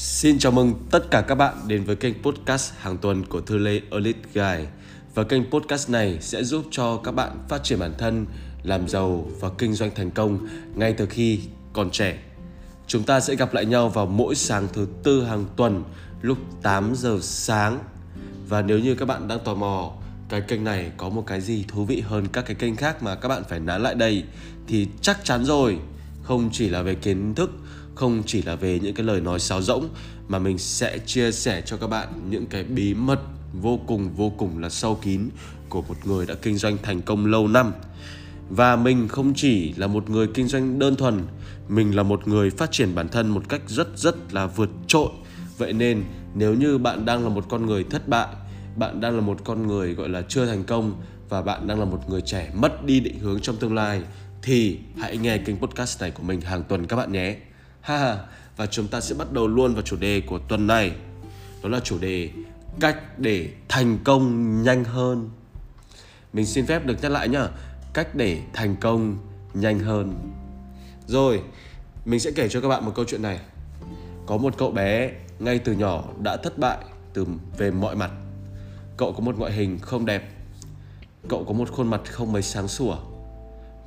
Xin chào mừng tất cả các bạn đến với kênh podcast hàng tuần của Thư Lê Elite Guy. Và kênh podcast này sẽ giúp cho các bạn phát triển bản thân, làm giàu và kinh doanh thành công ngay từ khi còn trẻ. Chúng ta sẽ gặp lại nhau vào mỗi sáng thứ tư hàng tuần lúc 8 giờ sáng. Và nếu như các bạn đang tò mò cái kênh này có một cái gì thú vị hơn các cái kênh khác mà các bạn phải nán lại đây thì chắc chắn rồi không chỉ là về kiến thức không chỉ là về những cái lời nói sáo rỗng, mà mình sẽ chia sẻ cho các bạn những cái bí mật vô cùng vô cùng là sâu kín của một người đã kinh doanh thành công lâu năm và mình không chỉ là một người kinh doanh đơn thuần, mình là một người phát triển bản thân một cách rất rất là vượt trội vậy nên, nếu như bạn đang là một con người thất bại, bạn đang là một con người gọi là chưa thành công, và bạn đang là một người trẻ mất đi định hướng trong tương lai, thì hãy nghe kênh podcast này của mình hàng tuần các bạn nhé. Ha và chúng ta sẽ bắt đầu luôn vào chủ đề của tuần này. Đó là chủ đề cách để thành công nhanh hơn. Mình xin phép được nhắc lại nhá, cách để thành công nhanh hơn. Rồi, mình sẽ kể cho các bạn một câu chuyện này. Có một cậu bé ngay từ nhỏ đã thất bại từ về mọi mặt. Cậu có một ngoại hình không đẹp. Cậu có một khuôn mặt không mấy sáng sủa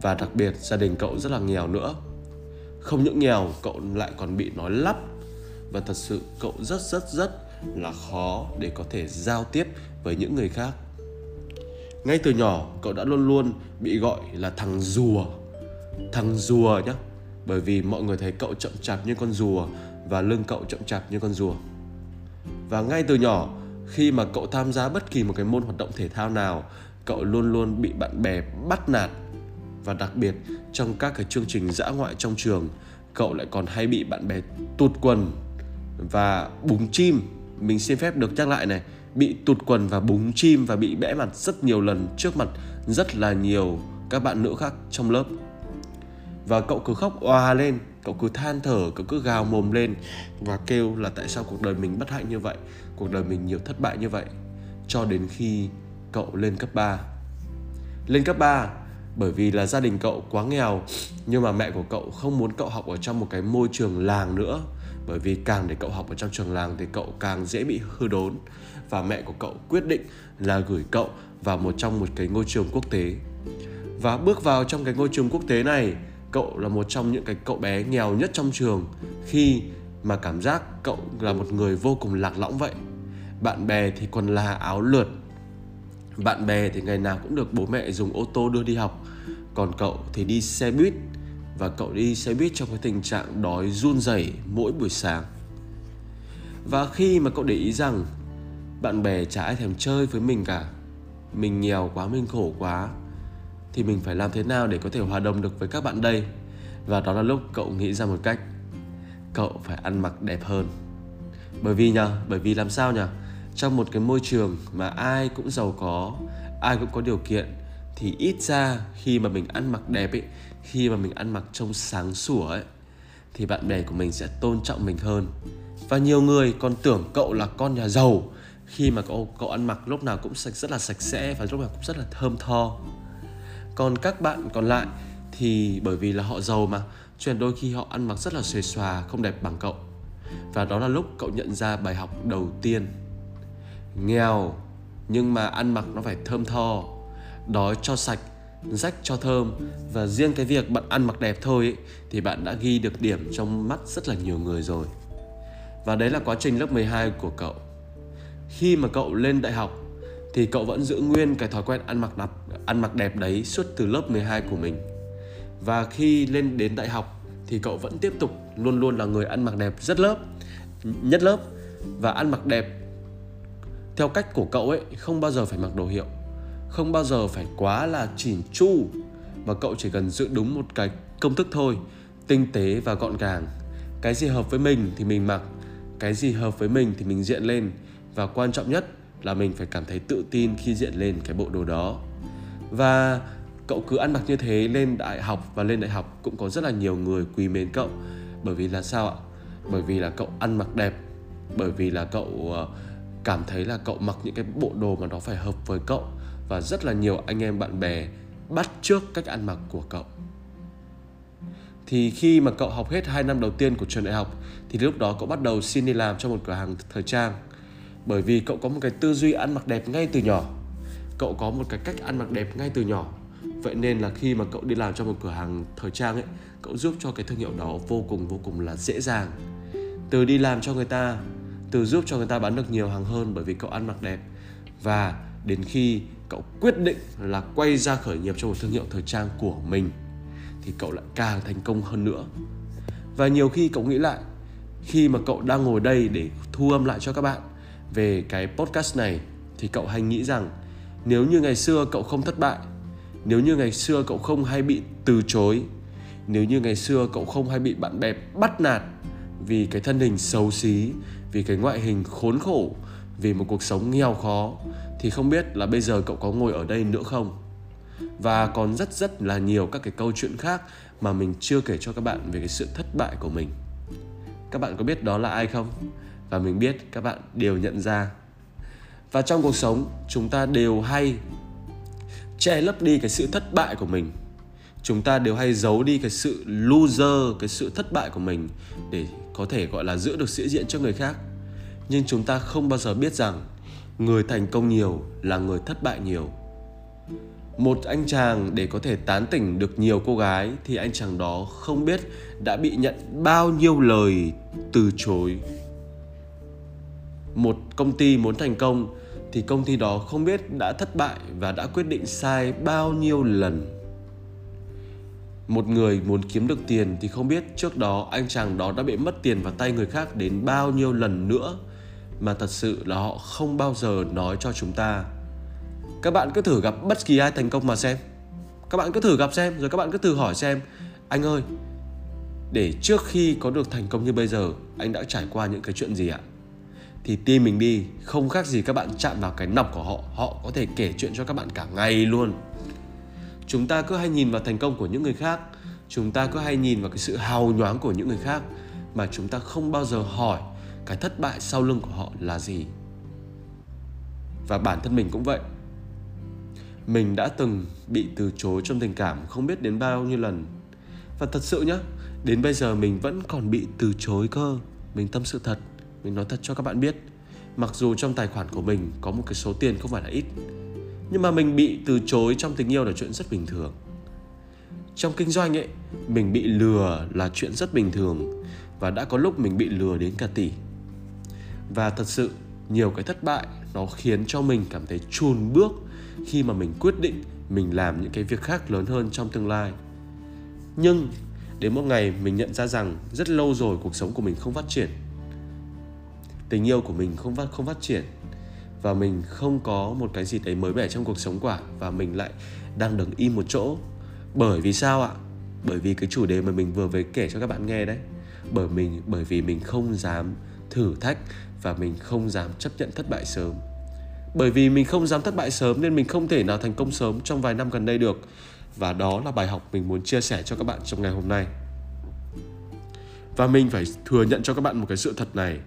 và đặc biệt gia đình cậu rất là nghèo nữa không những nghèo, cậu lại còn bị nói lắp. Và thật sự cậu rất rất rất là khó để có thể giao tiếp với những người khác. Ngay từ nhỏ, cậu đã luôn luôn bị gọi là thằng rùa. Thằng rùa nhá. Bởi vì mọi người thấy cậu chậm chạp như con rùa và lưng cậu chậm chạp như con rùa. Và ngay từ nhỏ, khi mà cậu tham gia bất kỳ một cái môn hoạt động thể thao nào, cậu luôn luôn bị bạn bè bắt nạt và đặc biệt trong các cái chương trình dã ngoại trong trường, cậu lại còn hay bị bạn bè tụt quần và búng chim. Mình xin phép được nhắc lại này, bị tụt quần và búng chim và bị bẽ mặt rất nhiều lần trước mặt rất là nhiều các bạn nữ khác trong lớp. Và cậu cứ khóc oà lên, cậu cứ than thở, cậu cứ gào mồm lên và kêu là tại sao cuộc đời mình bất hạnh như vậy, cuộc đời mình nhiều thất bại như vậy. Cho đến khi cậu lên cấp 3 lên cấp 3 bởi vì là gia đình cậu quá nghèo, nhưng mà mẹ của cậu không muốn cậu học ở trong một cái môi trường làng nữa. Bởi vì càng để cậu học ở trong trường làng thì cậu càng dễ bị hư đốn. Và mẹ của cậu quyết định là gửi cậu vào một trong một cái ngôi trường quốc tế. Và bước vào trong cái ngôi trường quốc tế này, cậu là một trong những cái cậu bé nghèo nhất trong trường. Khi mà cảm giác cậu là một người vô cùng lạc lõng vậy, bạn bè thì còn là áo lượt bạn bè thì ngày nào cũng được bố mẹ dùng ô tô đưa đi học. Còn cậu thì đi xe buýt và cậu đi xe buýt trong cái tình trạng đói run rẩy mỗi buổi sáng. Và khi mà cậu để ý rằng bạn bè chả ai thèm chơi với mình cả, mình nghèo quá, mình khổ quá, thì mình phải làm thế nào để có thể hòa đồng được với các bạn đây? Và đó là lúc cậu nghĩ ra một cách, cậu phải ăn mặc đẹp hơn. Bởi vì nhờ, bởi vì làm sao nhờ? Trong một cái môi trường mà ai cũng giàu có, ai cũng có điều kiện, thì ít ra khi mà mình ăn mặc đẹp ấy, khi mà mình ăn mặc trông sáng sủa ấy, thì bạn bè của mình sẽ tôn trọng mình hơn. Và nhiều người còn tưởng cậu là con nhà giàu khi mà cậu cậu ăn mặc lúc nào cũng sạch, rất là sạch sẽ và lúc nào cũng rất là thơm tho. Còn các bạn còn lại thì bởi vì là họ giàu mà, cho nên đôi khi họ ăn mặc rất là xuề xòa, không đẹp bằng cậu. Và đó là lúc cậu nhận ra bài học đầu tiên nghèo nhưng mà ăn mặc nó phải thơm tho. Đói cho sạch rách cho thơm. Và riêng cái việc bạn ăn mặc đẹp thôi ấy, thì bạn đã ghi được điểm trong mắt rất là nhiều người rồi. Và đấy là quá trình lớp 12 của cậu. Khi mà cậu lên đại học thì cậu vẫn giữ nguyên cái thói quen ăn mặc đẹp, ăn mặc đẹp đấy suốt từ lớp 12 của mình. Và khi lên đến đại học thì cậu vẫn tiếp tục luôn luôn là người ăn mặc đẹp rất lớp nhất lớp. Và ăn mặc đẹp theo cách của cậu ấy không bao giờ phải mặc đồ hiệu. Không bao giờ phải quá là chỉn chu. Và cậu chỉ cần giữ đúng một cái công thức thôi tinh tế và gọn gàng. Cái gì hợp với mình thì mình mặc cái gì hợp với mình thì mình diện lên. Và quan trọng nhất là mình phải cảm thấy tự tin khi diện lên cái bộ đồ đó. Và cậu cứ ăn mặc như thế lên đại học và lên đại học cũng có rất là nhiều người quý mến cậu. Bởi vì là sao ạ? Bởi vì là cậu ăn mặc đẹp. Bởi vì là cậu uh, cảm thấy là cậu mặc những cái bộ đồ mà nó phải hợp với cậu và rất là nhiều anh em bạn bè bắt trước cách ăn mặc của cậu. Thì khi mà cậu học hết 2 năm đầu tiên của trường đại học, thì lúc đó cậu bắt đầu xin đi làm cho một cửa hàng thời trang. Bởi vì cậu có một cái tư duy ăn mặc đẹp ngay từ nhỏ. Cậu có một cái cách ăn mặc đẹp ngay từ nhỏ. Vậy nên là khi mà cậu đi làm cho một cửa hàng thời trang ấy, cậu giúp cho cái thương hiệu đó vô cùng vô cùng là dễ dàng. Từ đi làm cho người ta từ giúp cho người ta bán được nhiều hàng hơn bởi vì cậu ăn mặc đẹp. Và đến khi cậu quyết định là quay ra khởi nghiệp cho một thương hiệu thời trang của mình, thì cậu lại càng thành công hơn nữa. Và nhiều khi cậu nghĩ lại, khi mà cậu đang ngồi đây để thu âm lại cho các bạn về cái podcast này, thì cậu hay nghĩ rằng nếu như ngày xưa cậu không thất bại, nếu như ngày xưa cậu không hay bị từ chối, nếu như ngày xưa cậu không hay bị bạn bè bắt nạt vì cái thân hình xấu xí vì cái ngoại hình khốn khổ, vì một cuộc sống nghèo khó, thì không biết là bây giờ cậu có ngồi ở đây nữa không? Và còn rất rất là nhiều các cái câu chuyện khác mà mình chưa kể cho các bạn về cái sự thất bại của mình. Các bạn có biết đó là ai không? Và mình biết các bạn đều nhận ra. Và trong cuộc sống, chúng ta đều hay che lấp đi cái sự thất bại của mình. Chúng ta đều hay giấu đi cái sự loser, cái sự thất bại của mình để có thể gọi là giữ được sĩ diện cho người khác. Nhưng chúng ta không bao giờ biết rằng người thành công nhiều là người thất bại nhiều. Một anh chàng để có thể tán tỉnh được nhiều cô gái thì anh chàng đó không biết đã bị nhận bao nhiêu lời từ chối. Một công ty muốn thành công thì công ty đó không biết đã thất bại và đã quyết định sai bao nhiêu lần một người muốn kiếm được tiền thì không biết trước đó anh chàng đó đã bị mất tiền vào tay người khác đến bao nhiêu lần nữa, mà thật sự là họ không bao giờ nói cho chúng ta. Các bạn cứ thử gặp bất kỳ ai thành công mà xem. Các bạn cứ thử gặp xem, rồi các bạn cứ thử hỏi xem, anh ơi, để trước khi có được thành công như bây giờ, anh đã trải qua những cái chuyện gì ạ? Thì tin mình đi, không khác gì các bạn chạm vào cái nọc của họ. Họ có thể kể chuyện cho các bạn cả ngày luôn chúng ta cứ hay nhìn vào thành công của những người khác. Chúng ta cứ hay nhìn vào cái sự hào nhoáng của những người khác mà chúng ta không bao giờ hỏi cái thất bại sau lưng của họ là gì. Và bản thân mình cũng vậy. Mình đã từng bị từ chối trong tình cảm không biết đến bao nhiêu lần. Và thật sự nhá, đến bây giờ mình vẫn còn bị từ chối cơ. Mình tâm sự thật, mình nói thật cho các bạn biết. Mặc dù trong tài khoản của mình có một cái số tiền không phải là ít nhưng mà mình bị từ chối trong tình yêu là chuyện rất bình thường. Trong kinh doanh ấy, mình bị lừa là chuyện rất bình thường và đã có lúc mình bị lừa đến cả tỷ. Và thật sự, nhiều cái thất bại nó khiến cho mình cảm thấy chùn bước khi mà mình quyết định mình làm những cái việc khác lớn hơn trong tương lai. Nhưng, đến một ngày mình nhận ra rằng rất lâu rồi cuộc sống của mình không phát triển. Tình yêu của mình không phát không phát triển và mình không có một cái gì đấy mới mẻ trong cuộc sống quả. Và mình lại đang đứng im một chỗ. Bởi vì sao ạ? Bởi vì cái chủ đề mà mình vừa mới kể cho các bạn nghe đấy. Bởi mình, bởi vì mình không dám thử thách và mình không dám chấp nhận thất bại sớm. Bởi vì mình không dám thất bại sớm nên mình không thể nào thành công sớm trong vài năm gần đây được. Và đó là bài học mình muốn chia sẻ cho các bạn trong ngày hôm nay. Và mình phải thừa nhận cho các bạn một cái sự thật này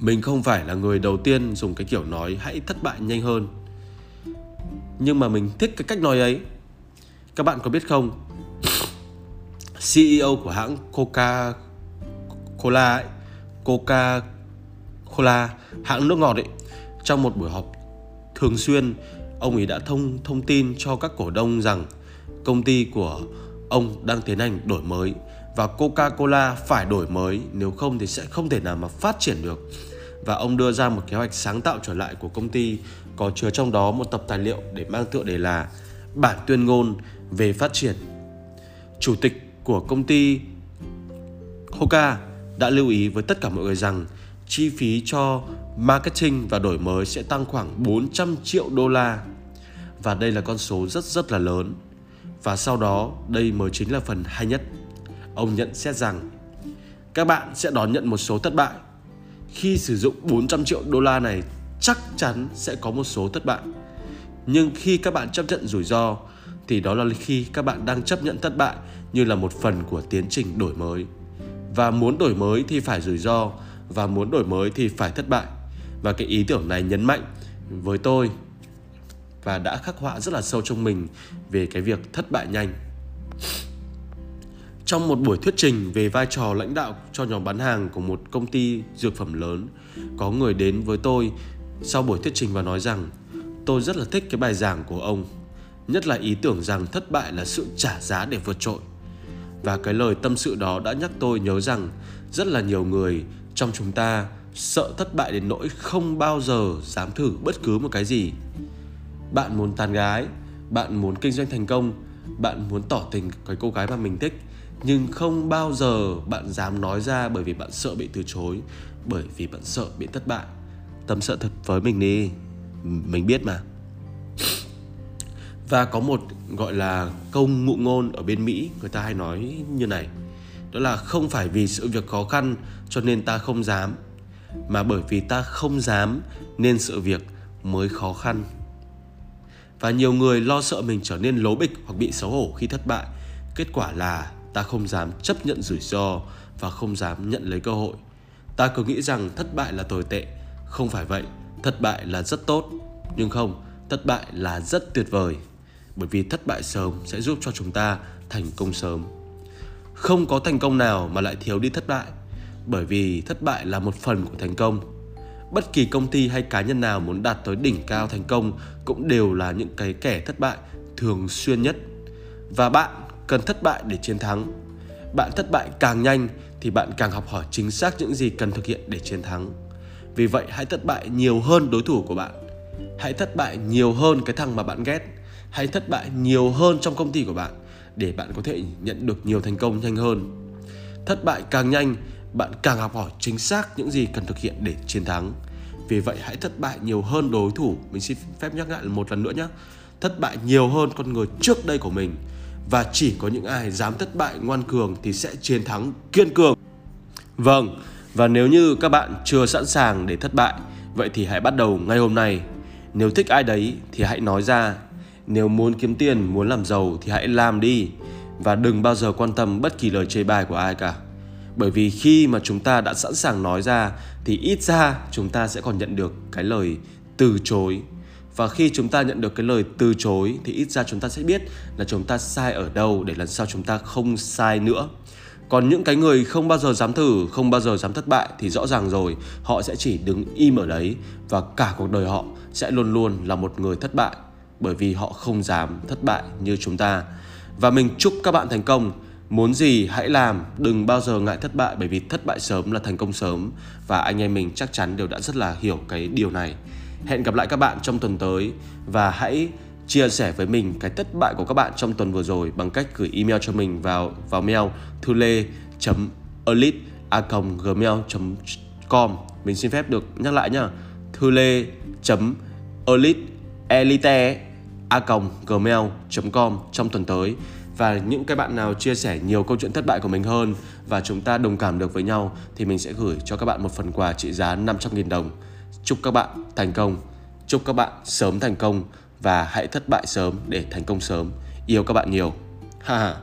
mình không phải là người đầu tiên dùng cái kiểu nói hãy thất bại nhanh hơn. Nhưng mà mình thích cái cách nói ấy. Các bạn có biết không? CEO của hãng Coca Cola ấy, Coca Cola hãng nước ngọt ấy trong một buổi họp thường xuyên ông ấy đã thông thông tin cho các cổ đông rằng công ty của ông đang tiến hành đổi mới và Coca-Cola phải đổi mới nếu không thì sẽ không thể nào mà phát triển được và ông đưa ra một kế hoạch sáng tạo trở lại của công ty có chứa trong đó một tập tài liệu để mang tựa đề là bản tuyên ngôn về phát triển. Chủ tịch của công ty, Hoka, đã lưu ý với tất cả mọi người rằng chi phí cho marketing và đổi mới sẽ tăng khoảng 400 triệu đô la. Và đây là con số rất rất là lớn. Và sau đó, đây mới chính là phần hay nhất. Ông nhận xét rằng các bạn sẽ đón nhận một số thất bại khi sử dụng 400 triệu đô la này, chắc chắn sẽ có một số thất bại. Nhưng khi các bạn chấp nhận rủi ro, thì đó là khi các bạn đang chấp nhận thất bại như là một phần của tiến trình đổi mới. Và muốn đổi mới thì phải rủi ro, và muốn đổi mới thì phải thất bại. Và cái ý tưởng này nhấn mạnh với tôi và đã khắc họa rất là sâu trong mình về cái việc thất bại nhanh trong một buổi thuyết trình về vai trò lãnh đạo cho nhóm bán hàng của một công ty dược phẩm lớn, có người đến với tôi sau buổi thuyết trình và nói rằng tôi rất là thích cái bài giảng của ông, nhất là ý tưởng rằng thất bại là sự trả giá để vượt trội. Và cái lời tâm sự đó đã nhắc tôi nhớ rằng rất là nhiều người trong chúng ta sợ thất bại đến nỗi không bao giờ dám thử bất cứ một cái gì. Bạn muốn tán gái, bạn muốn kinh doanh thành công, bạn muốn tỏ tình cái cô gái mà mình thích nhưng không bao giờ bạn dám nói ra bởi vì bạn sợ bị từ chối, bởi vì bạn sợ bị thất bại. Tâm sợ thật với mình đi. Mình biết mà. Và có một gọi là câu ngụ ngôn ở bên mỹ, người ta hay nói như này. Đó là không phải vì sự việc khó khăn cho nên ta không dám, mà bởi vì ta không dám nên sự việc mới khó khăn. Và nhiều người lo sợ mình trở nên lố bịch hoặc bị xấu hổ khi thất bại. Kết quả là ta không dám chấp nhận rủi ro và không dám nhận lấy cơ hội. Ta cứ nghĩ rằng thất bại là tồi tệ. Không phải vậy, thất bại là rất tốt. Nhưng không, thất bại là rất tuyệt vời. Bởi vì thất bại sớm sẽ giúp cho chúng ta thành công sớm. Không có thành công nào mà lại thiếu đi thất bại. Bởi vì thất bại là một phần của thành công. Bất kỳ công ty hay cá nhân nào muốn đạt tới đỉnh cao thành công cũng đều là những cái kẻ thất bại thường xuyên nhất. Và bạn cần thất bại để chiến thắng. Bạn thất bại càng nhanh thì bạn càng học hỏi chính xác những gì cần thực hiện để chiến thắng. Vì vậy, hãy thất bại nhiều hơn đối thủ của bạn. Hãy thất bại nhiều hơn cái thằng mà bạn ghét. Hãy thất bại nhiều hơn trong công ty của bạn để bạn có thể nhận được nhiều thành công nhanh hơn. Thất bại càng nhanh, bạn càng học hỏi chính xác những gì cần thực hiện để chiến thắng. Vì vậy, hãy thất bại nhiều hơn đối thủ. Mình xin phép nhắc lại một lần nữa nhé. Thất bại nhiều hơn con người trước đây của mình và chỉ có những ai dám thất bại ngoan cường thì sẽ chiến thắng kiên cường. Vâng, và nếu như các bạn chưa sẵn sàng để thất bại, vậy thì hãy bắt đầu ngay hôm nay. Nếu thích ai đấy thì hãy nói ra. Nếu muốn kiếm tiền, muốn làm giàu thì hãy làm đi và đừng bao giờ quan tâm bất kỳ lời chê bai của ai cả. Bởi vì khi mà chúng ta đã sẵn sàng nói ra thì ít ra chúng ta sẽ còn nhận được cái lời từ chối và khi chúng ta nhận được cái lời từ chối thì ít ra chúng ta sẽ biết là chúng ta sai ở đâu để lần sau chúng ta không sai nữa. Còn những cái người không bao giờ dám thử, không bao giờ dám thất bại thì rõ ràng rồi, họ sẽ chỉ đứng im ở đấy và cả cuộc đời họ sẽ luôn luôn là một người thất bại bởi vì họ không dám thất bại như chúng ta. Và mình chúc các bạn thành công. Muốn gì hãy làm, đừng bao giờ ngại thất bại bởi vì thất bại sớm là thành công sớm. Và anh em mình chắc chắn đều đã rất là hiểu cái điều này. Hẹn gặp lại các bạn trong tuần tới và hãy chia sẻ với mình cái thất bại của các bạn trong tuần vừa rồi bằng cách gửi email cho mình vào vào mail thule elite a gmail com. Mình xin phép được nhắc lại nhá. thule elite elite a gmail com trong tuần tới. Và những cái bạn nào chia sẻ nhiều câu chuyện thất bại của mình hơn và chúng ta đồng cảm được với nhau thì mình sẽ gửi cho các bạn một phần quà trị giá 500.000 đồng. Chúc các bạn thành công. Chúc các bạn sớm thành công và hãy thất bại sớm để thành công sớm. Yêu các bạn nhiều. Ha ha.